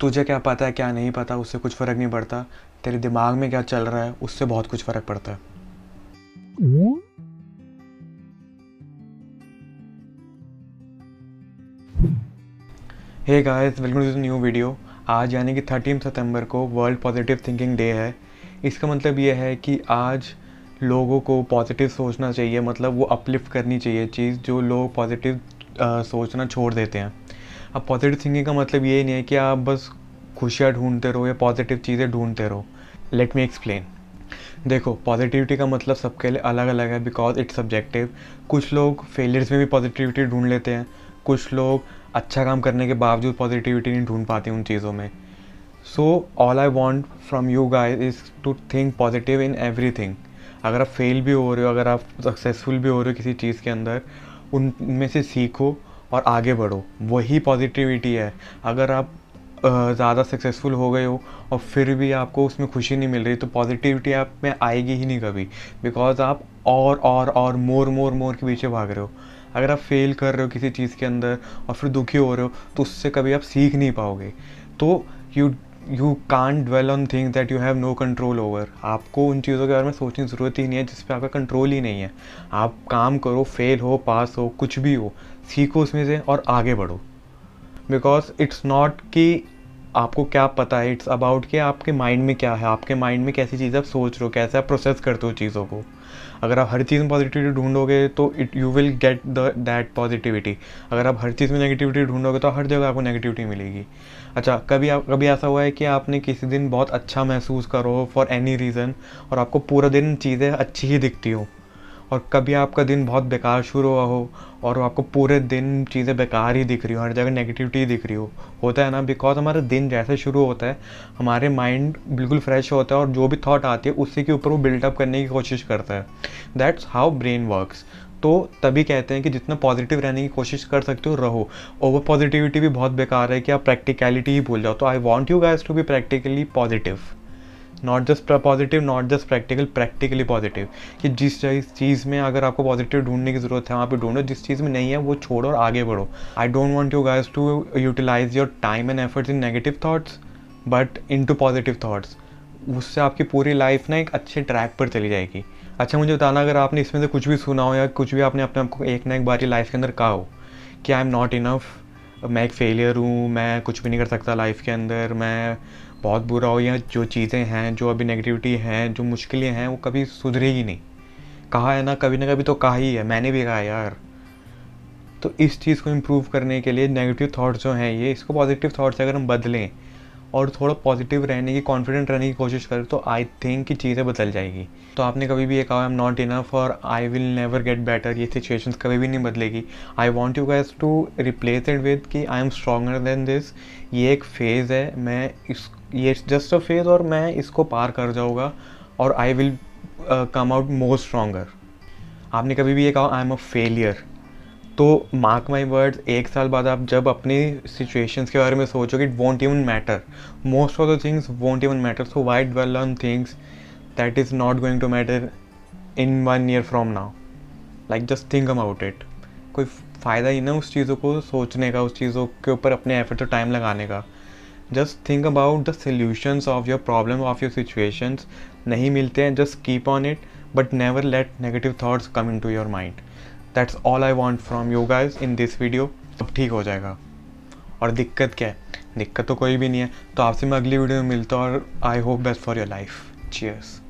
तुझे क्या पता है, क्या नहीं पता, उससे कुछ फ़र्क नहीं पड़ता। तेरे दिमाग में क्या चल रहा है, उससे बहुत कुछ फ़र्क पड़ता है। Hey guys welcome to new video आज यानी कि थर्टीन सितंबर को वर्ल्ड पॉजिटिव थिंकिंग डे है। इसका मतलब ये है कि आज लोगों को पॉजिटिव सोचना चाहिए मतलब वो अपलिफ्ट करनी चाहिए चीज़ जो लोग पॉजिटिव सोचना छोड़ देते हैं। अब पॉजिटिव थिंकिंग का मतलब ये नहीं है कि आप बस खुशियाँ ढूंढते रहो या पॉजिटिव चीज़ें ढूंढते रहो। लेट मी एक्सप्लेन देखो पॉजिटिविटी का मतलब सबके लिए अलग अलग है बिकॉज़ इट्स सब्जेक्टिव कुछ लोग फेलियर्स में भी पॉजिटिविटी ढूंढ लेते हैं। कुछ लोग अच्छा काम करने के बावजूद पॉजिटिविटी नहीं ढूंढ पाते उन चीज़ों में। So all I want from you guys is to think positive in everything अगर आप फेल भी हो रहे हो, अगर आप सक्सेसफुल भी हो रहे हो किसी चीज़ के अंदर, उनमें से सीखो और आगे बढ़ो। वही पॉजिटिविटी है। अगर आप ज़्यादा सक्सेसफुल हो गए हो और फिर भी आपको उसमें खुशी नहीं मिल रही तो पॉजिटिविटी आप में आएगी ही नहीं कभी। बिकॉज़ आप और और और मोर मोर मोर के पीछे भाग रहे हो। अगर आप फेल कर रहे हो किसी चीज़ के अंदर और फिर दुखी हो रहे हो तो उससे कभी आप सीख नहीं पाओगे। तो you you can dwell on things that you have no control over आपको उन चीज़ों के बारे में सोचने की ज़रूरत ही नहीं है जिस पर आपका कंट्रोल ही नहीं है। आप काम करो फेल हो पास हो, कुछ भी हो, सीखो उसमें से और आगे बढ़ो। बिकॉज़ इट्स नॉट कि आपको क्या पता है इट्स अबाउट कि आपके माइंड में क्या है, आपके माइंड में कैसी चीज़ आप सोच रहे हो, कैसे आप प्रोसेस करते हो चीज़ों को। अगर आप हर चीज़ में पॉजिटिविटी ढूंढोगे तो it you will get the that positivity अगर आप हर चीज़ में नेगेटिविटी ढूंढोगे तो हर जगह आपको नेगेटिविटी मिलेगी। अच्छा कभी आप, कभी ऐसा हुआ है कि आपने किसी दिन बहुत अच्छा महसूस करो फॉर एनी रीज़न और आपको पूरा दिन चीज़ें अच्छी ही दिखती हो? और कभी आपका दिन बहुत बेकार शुरू हुआ हो और आपको पूरे दिन चीज़ें बेकार ही दिख रही हो, हर जगह नेगेटिविटी दिख रही हो, होता है ना? बिकॉज़ हमारा दिन जैसे शुरू होता है, हमारे माइंड बिल्कुल फ्रेश होता है और जो भी थॉट आती है, उसी के ऊपर वो बिल्डअप करने की कोशिश करता है। दैट्स हाउ ब्रेन वर्क्स तो तभी कहते हैं कि जितना पॉजिटिव रहने की कोशिश कर सकते हो, रहो। ओवर पॉजिटिविटी भी बहुत बेकार है कि आप प्रैक्टिकलिटी ही भूल जाओ। तो I want you guys to be practically positive not just positive not just practical practically positive कि जिस चीज़ में अगर आपको पॉजिटिव ढूँढने की ज़रूरत है, वहाँ पे ढूंढो। जिस चीज़ में नहीं है, वो छोड़ो और आगे बढ़ो। I don't want you guys to utilise your time and efforts in negative thoughts but in to positive thoughts उससे आपकी पूरी लाइफ ना एक अच्छे ट्रैक पर चली जाएगी। अच्छा मुझे बताना, अगर आपने इसमें से कुछ भी सुना हो या कुछ भी आपने अपने आपको एक ना एक बार लाइफ के अंदर कहा हो कि आई एम नॉट इनफ मैं एक फेलियर हूँ, मैं कुछ भी नहीं कर सकता लाइफ के अंदर, मैं बहुत बुरा हो, या जो चीज़ें हैं, जो अभी नेगेटिविटी हैं, जो मुश्किलें हैं, वो कभी सुधरेगी नहीं। कहा है ना, कभी ना कभी तो कहा ही है, मैंने भी कहा यार। तो इस चीज़ को इम्प्रूव करने के लिए नेगेटिव थाट्स जो हैं ये, इसको पॉजिटिव थाट्स अगर हम बदलें और थोड़ा पॉजिटिव रहने की कॉन्फिडेंट रहने की कोशिश करें तो आई थिंक कि चीज़ें बदल जाएगी। तो आपने कभी भी ये कहा आई एम नॉट इनफ और I will never get better ये सिचुएशंस कभी भी नहीं बदलेगी। I want you guys to replace it with कि I am stronger than this ये एक फ़ेज़ है। मैं इस, ये जस्ट अ फ़ेज़ और मैं इसको पार कर जाऊँगा और I will come out more stronger आपने कभी भी ये कहा आई एम अ फेलियर तो मार्क माई वर्ड्स एक साल बाद आप जब अपनी सिचुएशंस के बारे में सोचोगे it won't even matter most of the things won't even matter so why dwell on things that is not going to matter in one year from now like just think about it कोई फ़ायदा ही ना उस चीज़ों को सोचने का, उस चीज़ों के ऊपर अपने एफर्ट और टाइम लगाने का. Just think about the solutions of your problem of your situations नहीं मिलते हैं just keep on it but never let negative thoughts come in to your mind that's all I want from you guys in this video अब ठीक हो जाएगा। और दिक्कत क्या है? दिक्कत तो कोई भी नहीं है। तो आपसे मैं अगली वीडियो में मिलता हूँ और I hope best for your life cheers